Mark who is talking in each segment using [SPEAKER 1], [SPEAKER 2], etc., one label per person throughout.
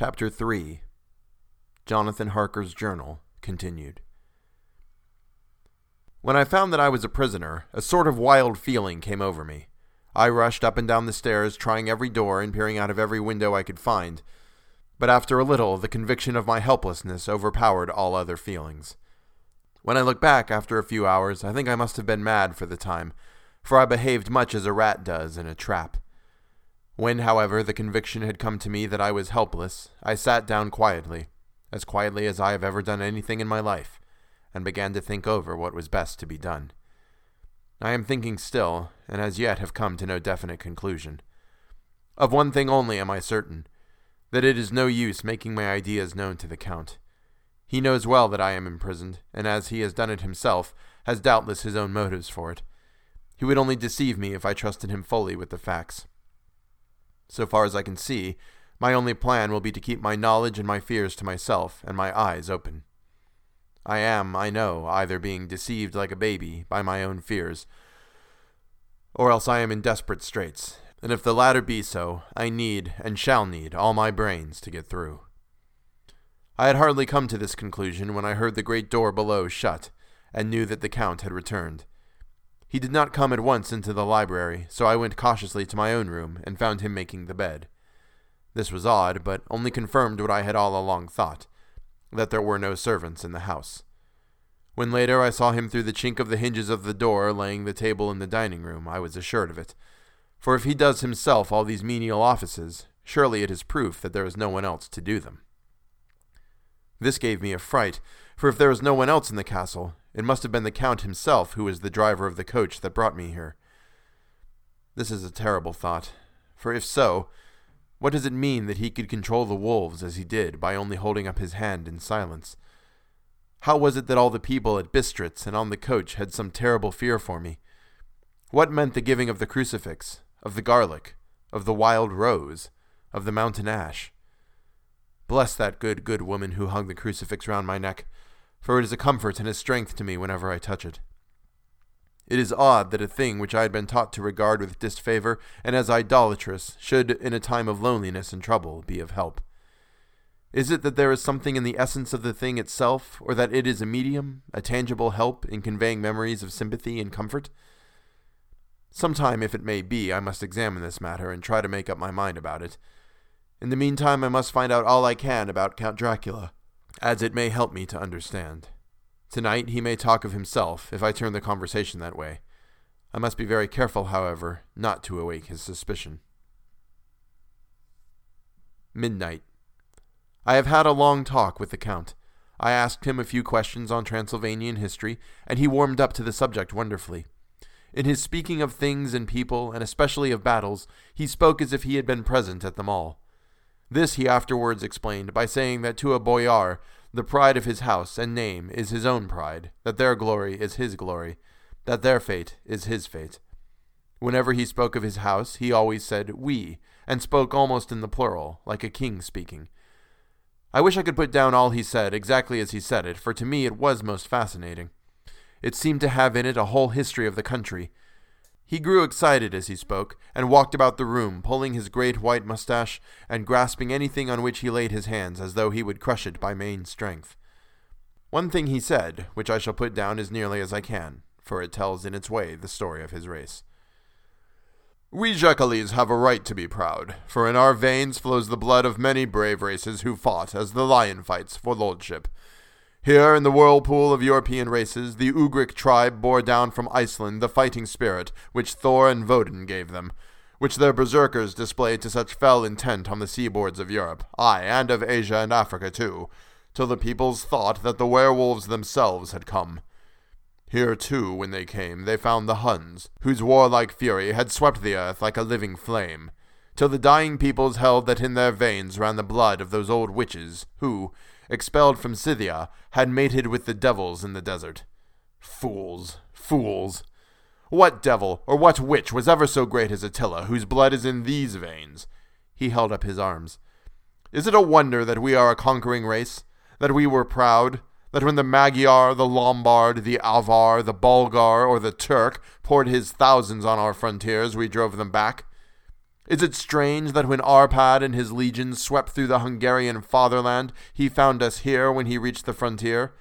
[SPEAKER 1] Chapter 3 Jonathan Harker's Journal continued. When I found that I was a prisoner, a sort of wild feeling came over me. I rushed up and down the stairs, trying every door and peering out of every window I could find. But after a little, the conviction of my helplessness overpowered all other feelings. When I look back after a few hours, I think I must have been mad for the time, for I behaved much as a rat does in a trap. When, however, the conviction had come to me that I was helpless, I sat down quietly, as quietly as I have ever done anything in my life, and began to think over what was best to be done. I am thinking still, and as yet have come to no definite conclusion. Of one thing only am I certain that it is no use making my ideas known to the Count. He knows well that I am imprisoned, and as he has done it himself, has doubtless his own motives for it. He would only deceive me if I trusted him fully with the facts. So far as I can see, my only plan will be to keep my knowledge and my fears to myself and my eyes open. I am, I know, either being deceived like a baby by my own fears, or else I am in desperate straits, and if the latter be so, I need and shall need all my brains to get through. I had hardly come to this conclusion when I heard the great door below shut, and knew that the Count had returned. He did not come at once into the library, so I went cautiously to my own room and found him making the bed. This was odd, but only confirmed what I had all along thought that there were no servants in the house. When later I saw him through the chink of the hinges of the door laying the table in the dining room, I was assured of it. For if he does himself all these menial offices, surely it is proof that there is no one else to do them. This gave me a fright, for if there was no one else in the castle, it must have been the Count himself who was the driver of the coach that brought me here. This is a terrible thought, for if so, what does it mean that he could control the wolves as he did by only holding up his hand in silence? How was it that all the people at Bistritz and on the coach had some terrible fear for me? What meant the giving of the crucifix, of the garlic, of the wild rose, of the mountain ash? Bless that good, good woman who hung the crucifix round my neck, for it is a comfort and a strength to me whenever I touch it. It is odd that a thing which I had been taught to regard with disfavor and as idolatrous should, in a time of loneliness and trouble, be of help. Is it that there is something in the essence of the thing itself, or that it is a medium, a tangible help in conveying memories of sympathy and comfort? Some time, if it may be, I must examine this matter and try to make up my mind about it. In the meantime, I must find out all I can about Count Dracula, as it may help me to understand. Tonight he may talk of himself if I turn the conversation that way. I must be very careful, however, not to awake his suspicion. Midnight. I have had a long talk with the Count. I asked him a few questions on Transylvanian history, and he warmed up to the subject wonderfully. In his speaking of things and people, and especially of battles, he spoke as if he had been present at them all. This he afterwards explained by saying that to a boyar the pride of his house and name is his own pride, that their glory is his glory, that their fate is his fate. Whenever he spoke of his house, he always said we, and spoke almost in the plural, like a king speaking. I wish I could put down all he said exactly as he said it, for to me it was most fascinating. It seemed to have in it a whole history of the country, he grew excited as he spoke, and walked about the room, pulling his great white mustache and grasping anything on which he laid his hands as though he would crush it by main strength. One thing he said, which I shall put down as nearly as I can, for it tells in its way the story of his race. We Szekelys have a right to be proud, for in our veins flows the blood of many brave races who fought as the lion fights for lordship, here in the whirlpool of European races, the Ugric tribe bore down from Iceland the fighting spirit which Thor and Woden gave them, which their berserkers displayed to such fell intent on the seaboards of Europe, ay, and of Asia and Africa too, till the peoples thought that the werewolves themselves had come. Here, too, when they came, they found the Huns, whose warlike fury had swept the earth like a living flame, till the dying peoples held that in their veins ran the blood of those old witches, who, expelled from Scythia, had mated with the devils in the desert. Fools, fools! What devil or what witch was ever so great as Attila, whose blood is in these veins? He held up his arms. Is it a wonder that we are a conquering race? That we were proud? That when the Magyar, the Lombard, the Avar, the Bulgar, or the Turk poured his thousands on our frontiers, we drove them back? Is it strange that when Arpad and his legions swept through the Hungarian fatherland, he found us here when he reached the frontier?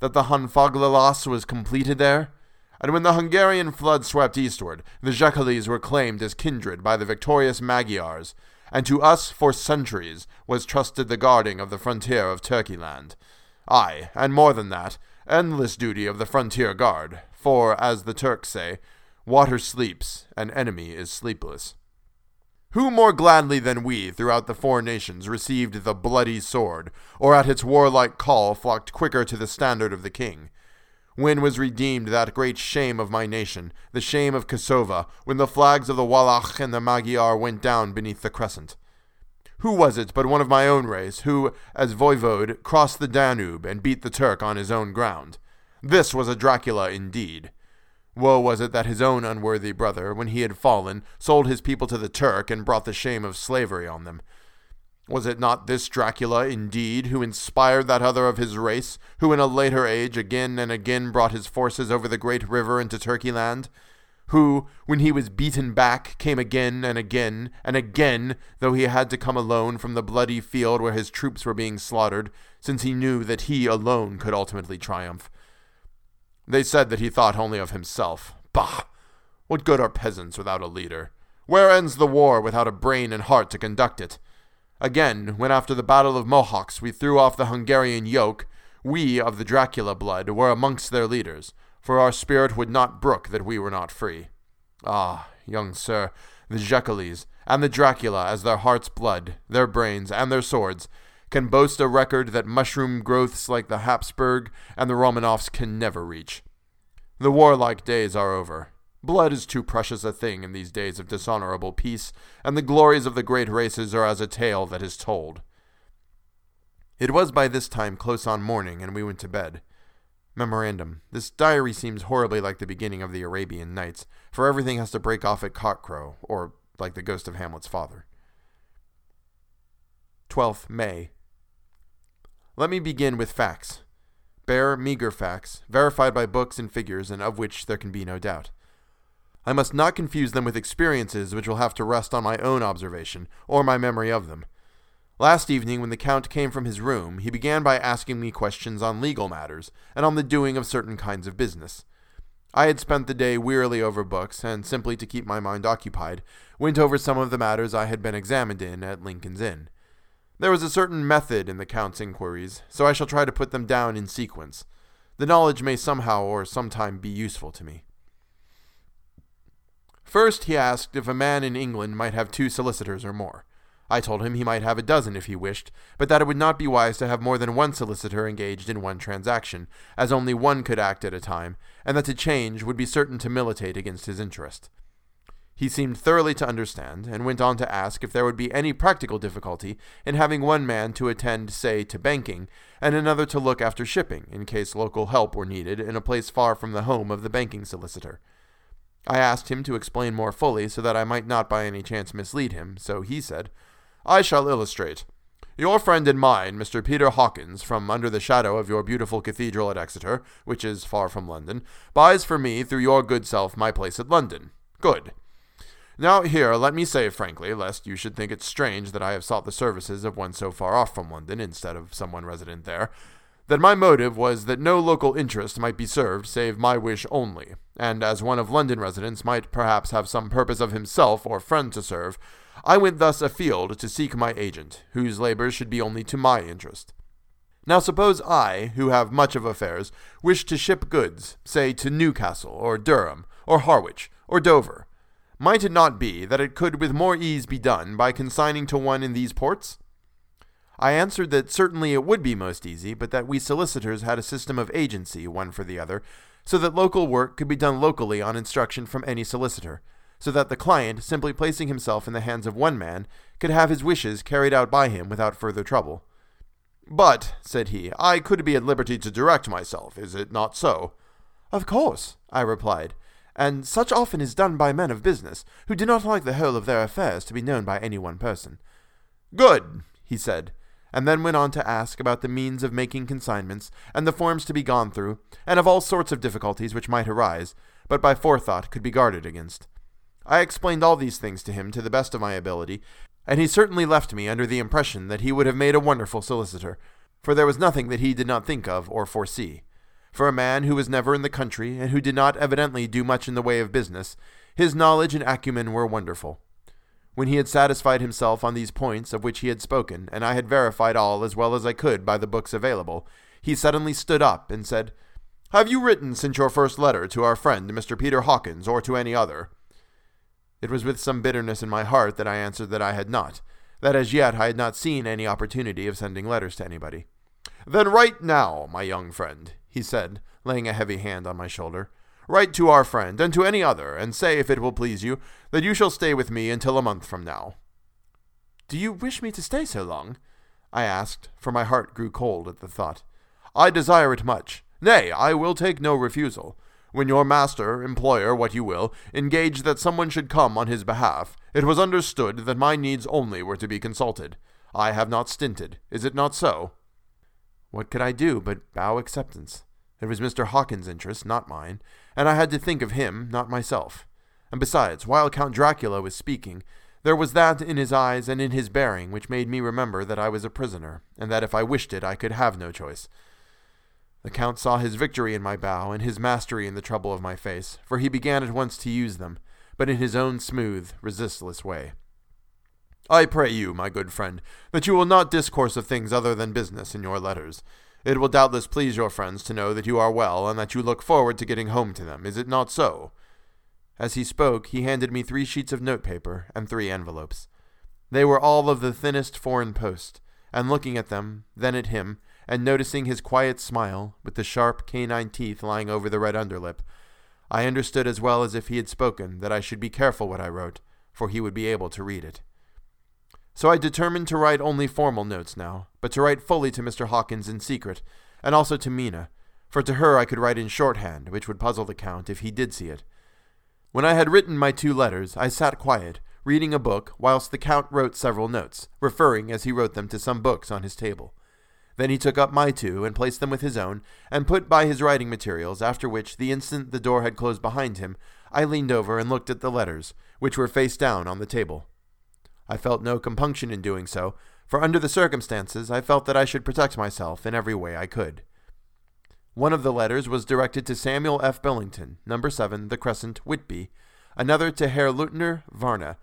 [SPEAKER 1] That the Honfoglalas was completed there? And when the Hungarian flood swept eastward, the Szekelys were claimed as kindred by the victorious Magyars, and to us for centuries was trusted the guarding of the frontier of Turkeyland. Ay, and more than that, endless duty of the frontier guard, for, as the Turks say, water sleeps, and enemy is sleepless. Who more gladly than we throughout the four nations received the bloody sword, or at its warlike call flocked quicker to the standard of the king? When was redeemed that great shame of my nation, the shame of Kosova, when the flags of the Wallach and the Magyar went down beneath the crescent? Who was it but one of my own race who, as voivode, crossed the Danube and beat the Turk on his own ground? This was a Dracula indeed. Woe was it that his own unworthy brother, when he had fallen, sold his people to the Turk and brought the shame of slavery on them. Was it not this Dracula, indeed, who inspired that other of his race, who in a later age again and again brought his forces over the great river into Turkeyland? Who, when he was beaten back, came again and again and again, though he had to come alone from the bloody field where his troops were being slaughtered, since he knew that he alone could ultimately triumph? They said that he thought only of himself. Bah! What good are peasants without a leader? Where ends the war without a brain and heart to conduct it? Again, when after the Battle of Mohács we threw off the Hungarian yoke, we of the Dracula blood were amongst their leaders, for our spirit would not brook that we were not free. Ah, young sir, the Szekelys, and the Dracula as their heart's blood, their brains, and their swords, can boast a record that mushroom growths like the Habsburg and the Romanovs can never reach. The warlike days are over. Blood is too precious a thing in these days of dishonorable peace, and the glories of the great races are as a tale that is told. It was by this time close on morning, and we went to bed. Memorandum. This diary seems horribly like the beginning of the Arabian Nights, for everything has to break off at cockcrow, or like the ghost of Hamlet's father. 12th May. Let me begin with facts. Bare, meager facts, verified by books and figures, and of which there can be no doubt. I must not confuse them with experiences which will have to rest on my own observation, or my memory of them. Last evening, when the Count came from his room, he began by asking me questions on legal matters, and on the doing of certain kinds of business. I had spent the day wearily over books, and simply to keep my mind occupied, went over some of the matters I had been examined in at Lincoln's Inn. There was a certain method in the Count's inquiries, so I shall try to put them down in sequence. The knowledge may somehow or sometime be useful to me. First, he asked if a man in England might have two solicitors or more. I told him he might have a dozen if he wished, but that it would not be wise to have more than one solicitor engaged in one transaction, as only one could act at a time, and that to change would be certain to militate against his interest. He seemed thoroughly to understand, and went on to ask if there would be any practical difficulty in having one man to attend, say, to banking, and another to look after shipping, in case local help were needed in a place far from the home of the banking solicitor. I asked him to explain more fully so that I might not by any chance mislead him, so he said, I shall illustrate. Your friend and mine, Mr. Peter Hawkins, from under the shadow of your beautiful cathedral at Exeter, which is far from London, buys for me through your good self my place at London. Good. Now here, let me say frankly, lest you should think it strange that I have sought the services of one so far off from London instead of someone resident there, that my motive was that no local interest might be served save my wish only, and as one of London residents might perhaps have some purpose of himself or friend to serve, I went thus afield to seek my agent, whose labors should be only to my interest. Now suppose I, who have much of affairs, wish to ship goods, say to Newcastle, or Durham, or Harwich, or Dover. Might it not be that it could with more ease be done by consigning to one in these ports? I answered that certainly it would be most easy, but that we solicitors had a system of agency, one for the other, so that local work could be done locally on instruction from any solicitor, so that the client, simply placing himself in the hands of one man, could have his wishes carried out by him without further trouble. But, said he, I could be at liberty to direct myself, is it not so? Of course, I replied, and such often is done by men of business, who do not like the whole of their affairs to be known by any one person. Good, he said and then went on to ask about the means of making consignments, and the forms to be gone through, and of all sorts of difficulties which might arise, but by forethought could be guarded against. I explained all these things to him to the best of my ability, and he certainly left me under the impression that he would have made a wonderful solicitor, for there was nothing that he did not think of or foresee. For a man who was never in the country, and who did not evidently do much in the way of business, his knowledge and acumen were wonderful. When he had satisfied himself on these points of which he had spoken, and I had verified all as well as I could by the books available, he suddenly stood up and said, Have you written since your first letter to our friend Mr. Peter Hawkins, or to any other? It was with some bitterness in my heart that I answered that I had not, that as yet I had not seen any opportunity of sending letters to anybody. Then write now, my young friend, he said, laying a heavy hand on my shoulder. Write to our friend, and to any other, and say, if it will please you, that you shall stay with me until a month from now. Do you wish me to stay so long? I asked, for my heart grew cold at the thought. I desire it much. Nay, I will take no refusal. When your master, employer, what you will, engaged that someone should come on his behalf, it was understood that my needs only were to be consulted. I have not stinted. Is it not so? What could I do but bow acceptance? It was Mr. Hawkins' interest, not mine, and I had to think of him, not myself. And besides, while Count Dracula was speaking, there was that in his eyes and in his bearing which made me remember that I was a prisoner, and that if I wished it I could have no choice. The Count saw his victory in my bow and his mastery in the trouble of my face, for he began at once to use them, but in his own smooth, resistless way. I pray you, my good friend, that you will not discourse of things other than business in your letters. It will doubtless please your friends to know that you are well, and that you look forward to getting home to them. Is it not so? As he spoke, he handed me three sheets of notepaper and three envelopes. They were all of the thinnest foreign post, and looking at them, then at him, and noticing his quiet smile, with the sharp canine teeth lying over the red underlip, I understood as well as if he had spoken that I should be careful what I wrote, for he would be able to read it. So I determined to write only formal notes now, but to write fully to Mr. Hawkins in secret, and also to Mina, for to her I could write in shorthand, which would puzzle the Count if he did see it. When I had written my two letters, I sat quiet, reading a book, whilst the Count wrote several notes, referring as he wrote them to some books on his table. Then he took up my two and placed them with his own, and put by his writing materials, after which, the instant the door had closed behind him, I leaned over and looked at the letters, which were face down on the table. I felt no compunction in doing so, for under the circumstances I felt that I should protect myself in every way I could. One of the letters was directed to Samuel F. Billington, number 7, The Crescent, Whitby, another to Herr Leutner, Varna.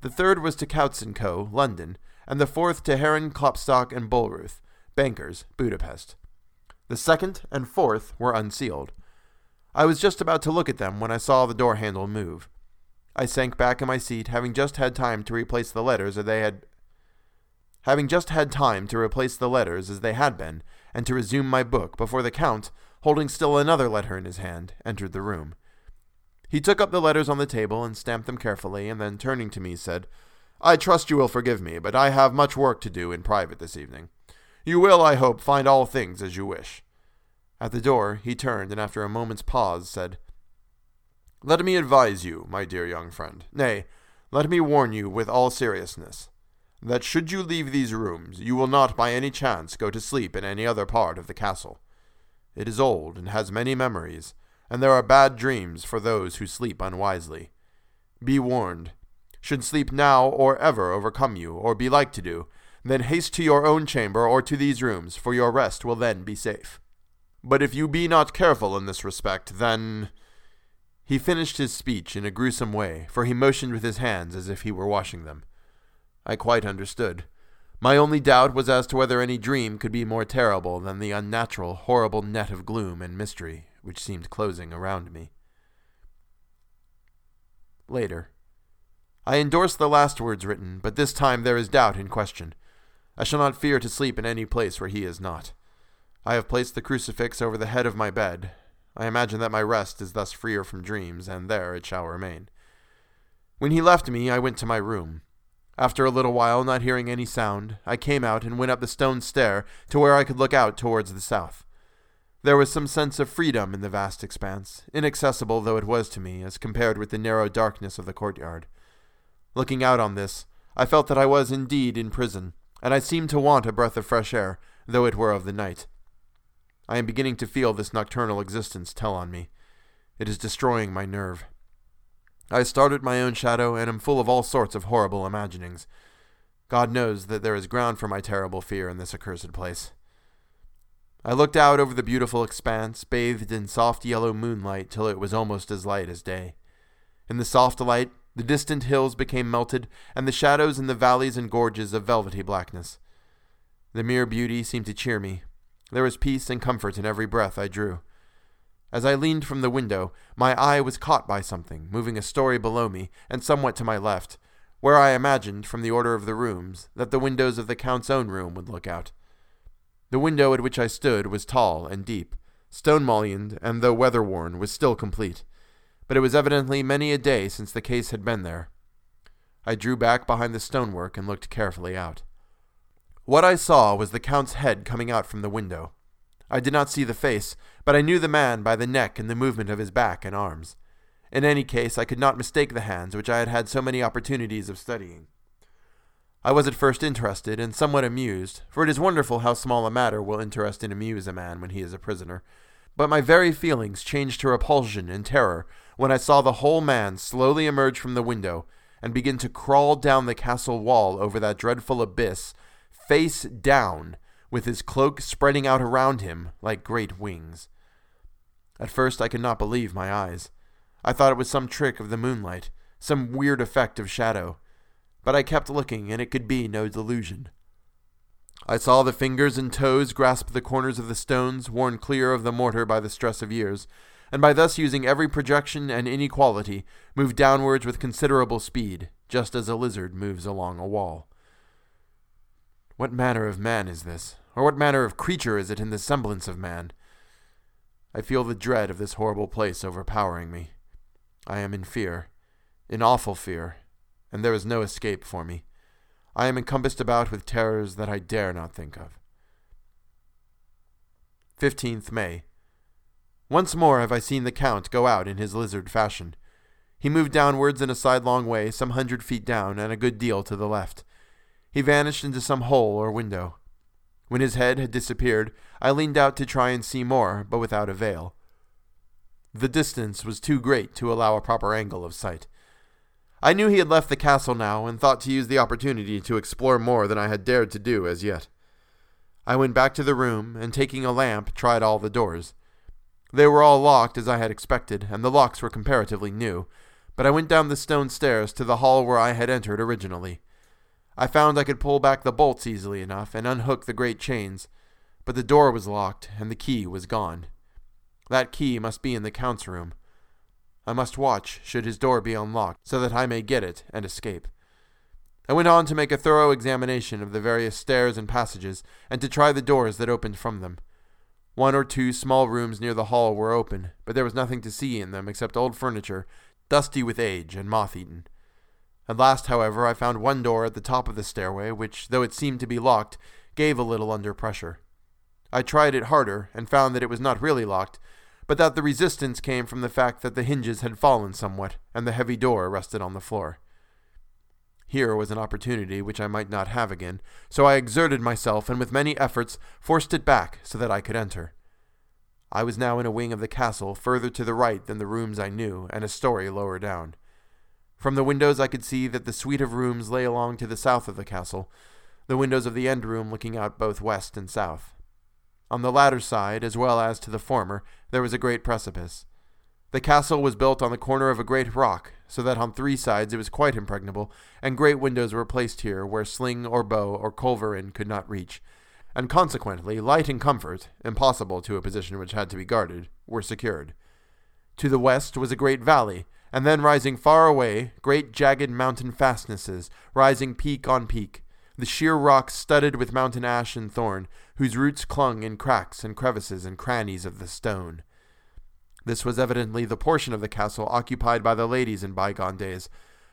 [SPEAKER 1] The third was to Coutts & Co., London, and the fourth to Herren Klopstock and Billreuth, bankers, Budapest. The second and fourth were unsealed. I was just about to look at them when I saw the door handle move. I sank back in my seat, having just had time to replace the letters as they had having just had time to replace the letters as they had been, and to resume my book before the Count, holding still another letter in his hand, entered the room. He took up the letters on the table and stamped them carefully, and then turning to me said, I trust you will forgive me, but I have much work to do in private this evening. You will, I hope, find all things as you wish. At the door he turned, and after a moment's pause said, let me advise you, my dear young friend, nay, let me warn you with all seriousness, that should you leave these rooms, you will not by any chance go to sleep in any other part of the castle. It is old and has many memories, and there are bad dreams for those who sleep unwisely. Be warned. Should sleep now or ever overcome you, or be like to do, then haste to your own chamber or to these rooms, for your rest will then be safe. But if you be not careful in this respect, then he finished his speech in a gruesome way, for he motioned with his hands as if he were washing them. I quite understood. My only doubt was as to whether any dream could be more terrible than the unnatural, horrible net of gloom and mystery which seemed closing around me. Later. I endorse the last words written, but this time there is doubt in question. I shall not fear to sleep in any place where he is not. I have placed the crucifix over the head of my bed, I imagine that my rest is thus freer from dreams, and there it shall remain. When he left me, I went to my room. After a little while, not hearing any sound, I came out and went up the stone stair to where I could look out towards the south. There was some sense of freedom in the vast expanse, inaccessible though it was to me, as compared with the narrow darkness of the courtyard. Looking out on this, I felt that I was indeed in prison, and I seemed to want a breath of fresh air, though it were of the night. I am beginning to feel this nocturnal existence tell on me. It is destroying my nerve. I started my own shadow and am full of all sorts of horrible imaginings. God knows that there is ground for my terrible fear in this accursed place. I looked out over the beautiful expanse, bathed in soft yellow moonlight till it was almost as light as day. In the soft light, the distant hills became melted, and the shadows in the valleys and gorges of velvety blackness. The mere beauty seemed to cheer me. There was peace and comfort in every breath I drew. As I leaned from the window, my eye was caught by something moving a story below me and somewhat to my left, where I imagined, from the order of the rooms, that the windows of the Count's own room would look out. The window at which I stood was tall and deep, stone mullioned, and though weather worn, was still complete. But it was evidently many a day since the case had been there. I drew back behind the stonework and looked carefully out. What I saw was the Count's head coming out from the window. I did not see the face, but I knew the man by the neck and the movement of his back and arms. In any case, I could not mistake the hands which I had had so many opportunities of studying. I was at first interested and somewhat amused, for it is wonderful how small a matter will interest and amuse a man when he is a prisoner. But my very feelings changed to repulsion and terror when I saw the whole man slowly emerge from the window and begin to crawl down the castle wall over that dreadful abyss, face down, with his cloak spreading out around him like great wings. At first I could not believe my eyes. I thought it was some trick of the moonlight, some weird effect of shadow but I kept looking, and it could be no delusion. I saw the fingers and toes grasp the corners of the stones worn clear of the mortar by the stress of years, and by thus using every projection and inequality, move downwards with considerable speed, just as a lizard moves along a wall. What manner of man is this, or what manner of creature is it in the semblance of man? I feel the dread of this horrible place overpowering me. I am in fear, in awful fear, and there is no escape for me. I am encompassed about with terrors that I dare not think of. 15th May. Once more have I seen the Count go out in his lizard fashion. He moved downwards in a sidelong way, some hundred feet down, and a good deal to the left. He vanished into some hole or window. When his head had disappeared, I leaned out to try and see more, but without avail. The distance was too great to allow a proper angle of sight. I knew he had left the castle now, and thought to use the opportunity to explore more than I had dared to do as yet. I went back to the room, and taking a lamp, tried all the doors. They were all locked as I had expected, and the locks were comparatively new, but I went down the stone stairs to the hall where I had entered originally. I found I could pull back the bolts easily enough and unhook the great chains, but the door was locked and the key was gone. That key must be in the Count's room. I must watch should his door be unlocked, so that I may get it and escape. I went on to make a thorough examination of the various stairs and passages, and to try the doors that opened from them. One or two small rooms near the hall were open, but there was nothing to see in them except old furniture, dusty with age and moth eaten. At last, however, I found one door at the top of the stairway, which, though it seemed to be locked, gave a little under pressure. I tried it harder, and found that it was not really locked, but that the resistance came from the fact that the hinges had fallen somewhat, and the heavy door rested on the floor. Here was an opportunity which I might not have again, so I exerted myself and with many efforts forced it back so that I could enter. I was now in a wing of the castle further to the right than the rooms I knew, and a story lower down. From the windows I could see that the suite of rooms lay along to the south of the castle, the windows of the end room looking out both west and south. On the latter side, as well as to the former, there was a great precipice. The castle was built on the corner of a great rock, so that on three sides it was quite impregnable, and great windows were placed here where sling or bow or culverin could not reach, and consequently light and comfort, impossible to a position which had to be guarded, were secured. To the west was a great valley, and then rising far away, great jagged mountain fastnesses, rising peak on peak, the sheer rocks studded with mountain ash and thorn, whose roots clung in cracks and crevices and crannies of the stone. This was evidently the portion of the castle occupied by the ladies in bygone days,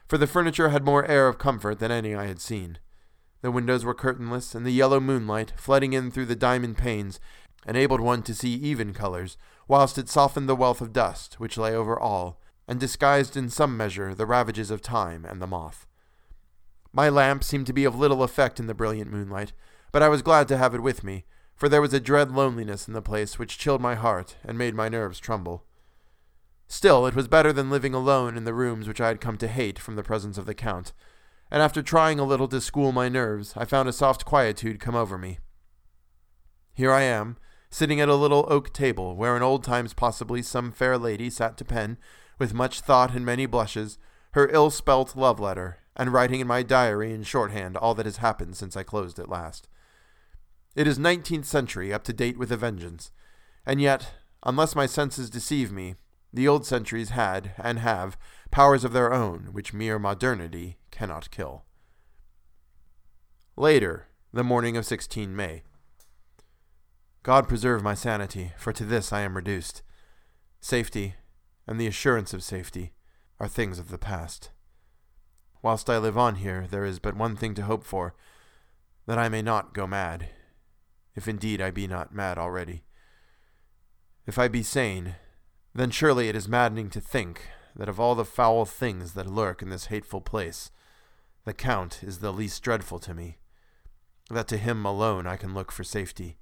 [SPEAKER 1] for the furniture had more air of comfort than any I had seen. The windows were curtainless, and the yellow moonlight, flooding in through the diamond panes, enabled one to see even colors, whilst it softened the wealth of dust which lay over all, and disguised in some measure the ravages of time and the moth. My lamp seemed to be of little effect in the brilliant moonlight, but I was glad to have it with me, for there was a dread loneliness in the place which chilled my heart and made my nerves tremble. Still, it was better than living alone in the rooms which I had come to hate from the presence of the Count, and after trying a little to school my nerves, I found a soft quietude come over me. Here I am, sitting at a little oak table, where in old times possibly some fair lady sat to pen, with much thought and many blushes, her ill spelt love letter, and writing in my diary in shorthand all that has happened since I closed it last. It is nineteenth century, up to date with a vengeance, and yet, unless my senses deceive me, the old centuries had, and have, powers of their own which mere modernity cannot kill. Later, the morning of 16 May. God preserve my sanity, for to this I am reduced. Safety, and the assurance of safety, are things of the past. Whilst I live on here, there is but one thing to hope for that I may not go mad, if indeed I be not mad already. If I be sane, then surely it is maddening to think that of all the foul things that lurk in this hateful place, the Count is the least dreadful to me, that to him alone I can look for safety,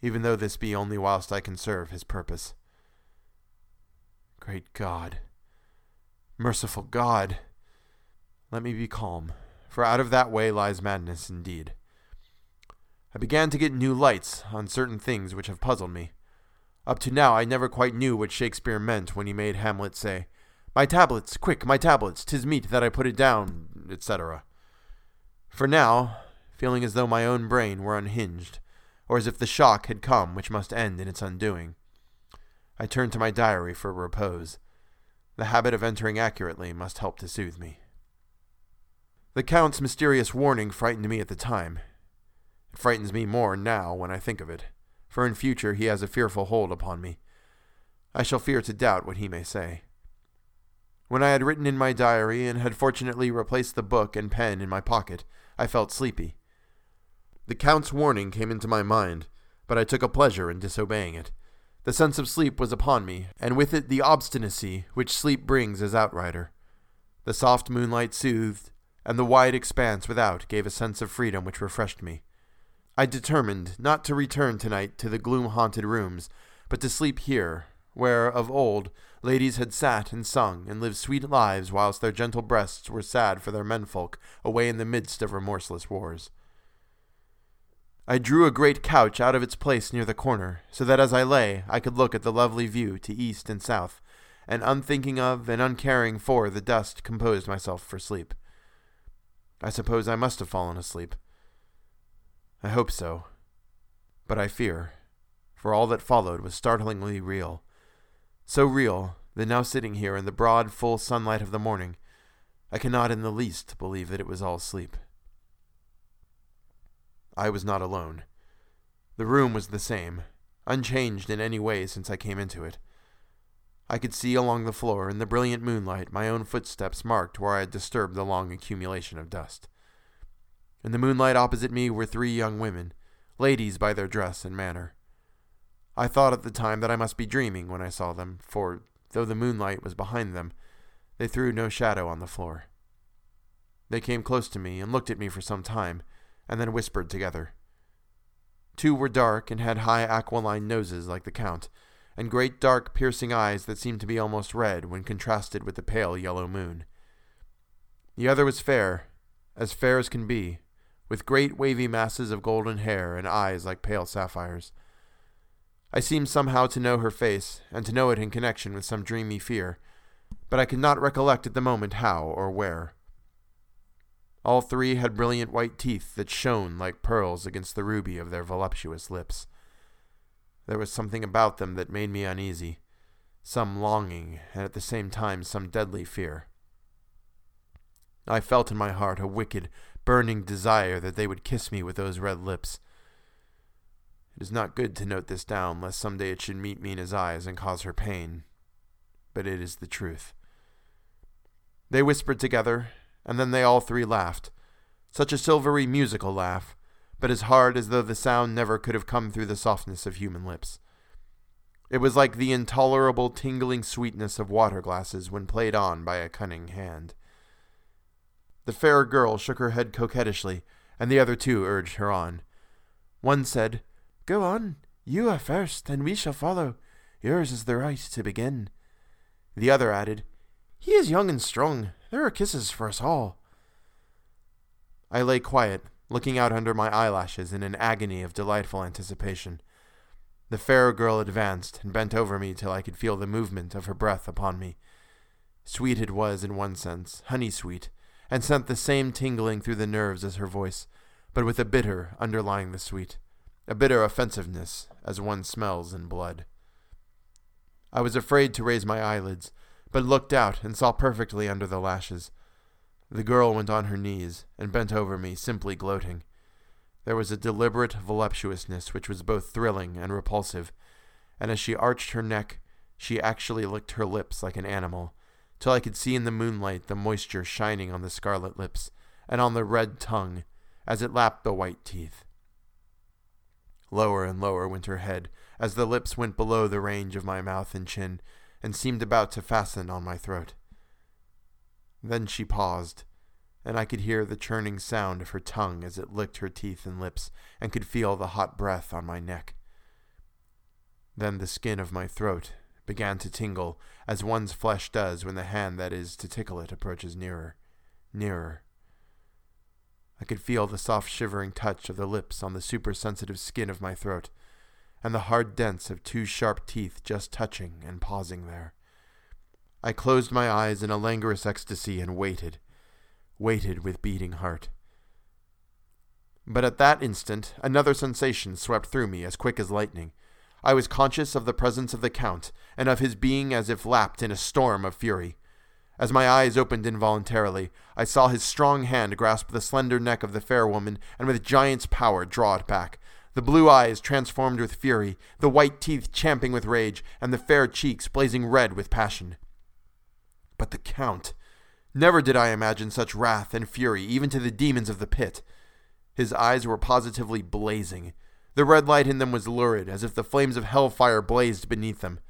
[SPEAKER 1] even though this be only whilst I can serve his purpose. Great God! Merciful God! Let me be calm, for out of that way lies madness indeed. I began to get new lights on certain things which have puzzled me. Up to now I never quite knew what Shakespeare meant when he made Hamlet say, My tablets, quick, my tablets, tis meet that I put it down, etc. For now, feeling as though my own brain were unhinged, or as if the shock had come which must end in its undoing, I turned to my diary for repose. The habit of entering accurately must help to soothe me. The Count's mysterious warning frightened me at the time. It frightens me more now when I think of it, for in future he has a fearful hold upon me. I shall fear to doubt what he may say. When I had written in my diary and had fortunately replaced the book and pen in my pocket, I felt sleepy. The Count's warning came into my mind, but I took a pleasure in disobeying it. The sense of sleep was upon me, and with it the obstinacy which sleep brings as outrider. The soft moonlight soothed, and the wide expanse without gave a sense of freedom which refreshed me. I determined not to return tonight to the gloom haunted rooms, but to sleep here, where, of old, ladies had sat and sung and lived sweet lives whilst their gentle breasts were sad for their menfolk away in the midst of remorseless wars. I drew a great couch out of its place near the corner, so that as I lay I could look at the lovely view to east and south, and unthinking of and uncaring for the dust composed myself for sleep. I suppose I must have fallen asleep. I hope so. But I fear, for all that followed was startlingly real. So real that now sitting here in the broad, full sunlight of the morning, I cannot in the least believe that it was all sleep. I was not alone. The room was the same, unchanged in any way since I came into it. I could see along the floor in the brilliant moonlight my own footsteps marked where I had disturbed the long accumulation of dust. In the moonlight opposite me were three young women, ladies by their dress and manner. I thought at the time that I must be dreaming when I saw them, for, though the moonlight was behind them, they threw no shadow on the floor. They came close to me and looked at me for some time, and then whispered together. Two were dark and had high aquiline noses like the Count, and great dark piercing eyes that seemed to be almost red when contrasted with the pale yellow moon. The other was fair, as fair as can be, with great wavy masses of golden hair and eyes like pale sapphires. I seemed somehow to know her face, and to know it in connection with some dreamy fear, but I could not recollect at the moment how or where. All three had brilliant white teeth that shone like pearls against the ruby of their voluptuous lips. There was something about them that made me uneasy, some longing, and at the same time some deadly fear. I felt in my heart a wicked, burning desire that they would kiss me with those red lips. It is not good to note this down, lest some day it should meet Mina's eyes and cause her pain, but it is the truth. They whispered together, and then they all three laughed, such a silvery musical laugh, but as hard as though the sound never could have come through the softness of human lips. It was like the intolerable tingling sweetness of water glasses when played on by a cunning hand. The fair girl shook her head coquettishly, and the other two urged her on. One said, Go on, you are first, and we shall follow. Yours is the right to begin. The other added, He is young and strong. There are kisses for us all. I lay quiet, looking out under my eyelashes in an agony of delightful anticipation. The fair girl advanced and bent over me till I could feel the movement of her breath upon me. Sweet it was in one sense, honey sweet, and sent the same tingling through the nerves as her voice, but with a bitter underlying the sweet, a bitter offensiveness, as one smells in blood. I was afraid to raise my eyelids, but looked out and saw perfectly under the lashes. The girl went on her knees and bent over me, simply gloating. There was a deliberate voluptuousness which was both thrilling and repulsive, and as she arched her neck, she actually licked her lips like an animal, till I could see in the moonlight the moisture shining on the scarlet lips and on the red tongue as it lapped the white teeth. Lower and lower went her head as the lips went below the range of my mouth and chin and seemed about to fasten on my throat. Then she paused, and I could hear the churning sound of her tongue as it licked her teeth and lips and could feel the hot breath on my neck. Then the skin of my throat began to tingle, as one's flesh does when the hand that is to tickle it approaches nearer, nearer. I could feel the soft shivering touch of the lips on the supersensitive skin of my throat, and the hard dents of two sharp teeth just touching and pausing there. I closed my eyes in a languorous ecstasy and waited, waited with beating heart. But at that instant another sensation swept through me as quick as lightning. I was conscious of the presence of the Count, and of his being as if lapped in a storm of fury. As my eyes opened involuntarily, I saw his strong hand grasp the slender neck of the fair woman, and with giant's power draw it back. The blue eyes transformed with fury, the white teeth champing with rage, and the fair cheeks blazing red with passion. But the Count! Never did I imagine such wrath and fury, even to the demons of the pit. His eyes were positively blazing. The red light in them was lurid, as if the flames of hellfire blazed beneath them.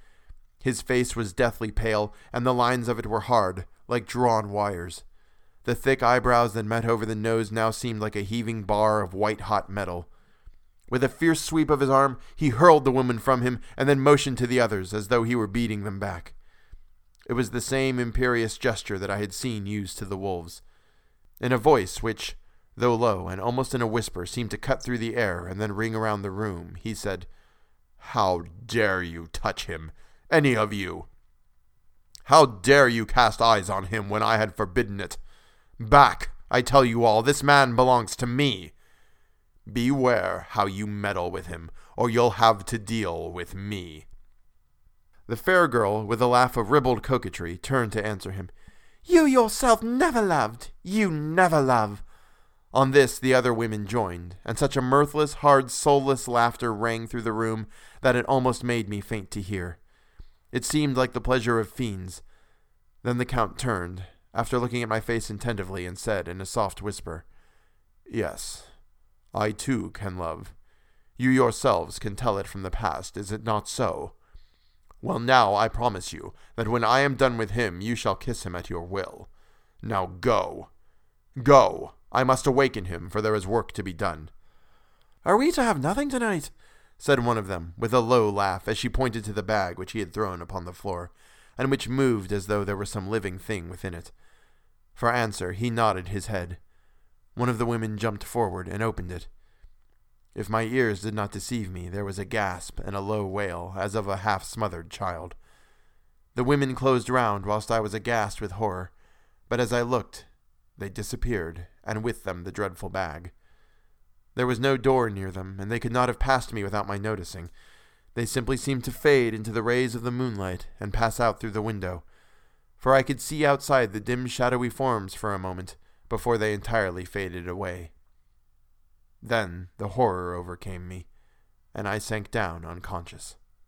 [SPEAKER 1] His face was deathly pale, and the lines of it were hard, like drawn wires. The thick eyebrows that met over the nose now seemed like a heaving bar of white hot metal. With a fierce sweep of his arm, he hurled the woman from him and then motioned to the others as though he were beating them back. It was the same imperious gesture that I had seen used to the wolves. In a voice which, though low and almost in a whisper, seemed to cut through the air and then ring around the room, he said, How dare you touch him, any of you? How dare you cast eyes on him when I had forbidden it? Back, I tell you all, this man belongs to me. Beware how you meddle with him, or you'll have to deal with me. The fair girl, with a laugh of ribald coquetry, turned to answer him. You yourself never loved. You never love. On this the other women joined, and such a mirthless, hard, soulless laughter rang through the room that it almost made me faint to hear. It seemed like the pleasure of fiends. Then the Count turned, after looking at my face attentively, and said in a soft whisper, Yes, I too can love. You yourselves can tell it from the past, is it not so? Well, now I promise you that when I am done with him, you shall kiss him at your will. Now go. Go. I must awaken him, for there is work to be done. Are we to have nothing tonight? said one of them, with a low laugh, as she pointed to the bag which he had thrown upon the floor, and which moved as though there were some living thing within it. For answer, he nodded his head. One of the women jumped forward and opened it. If my ears did not deceive me, there was a gasp and a low wail, as of a half smothered child. The women closed round whilst I was aghast with horror, but as I looked, they disappeared, and with them the dreadful bag. There was no door near them, and they could not have passed me without my noticing. They simply seemed to fade into the rays of the moonlight and pass out through the window, for I could see outside the dim shadowy forms for a moment before they entirely faded away. Then the horror overcame me, and I sank down unconscious.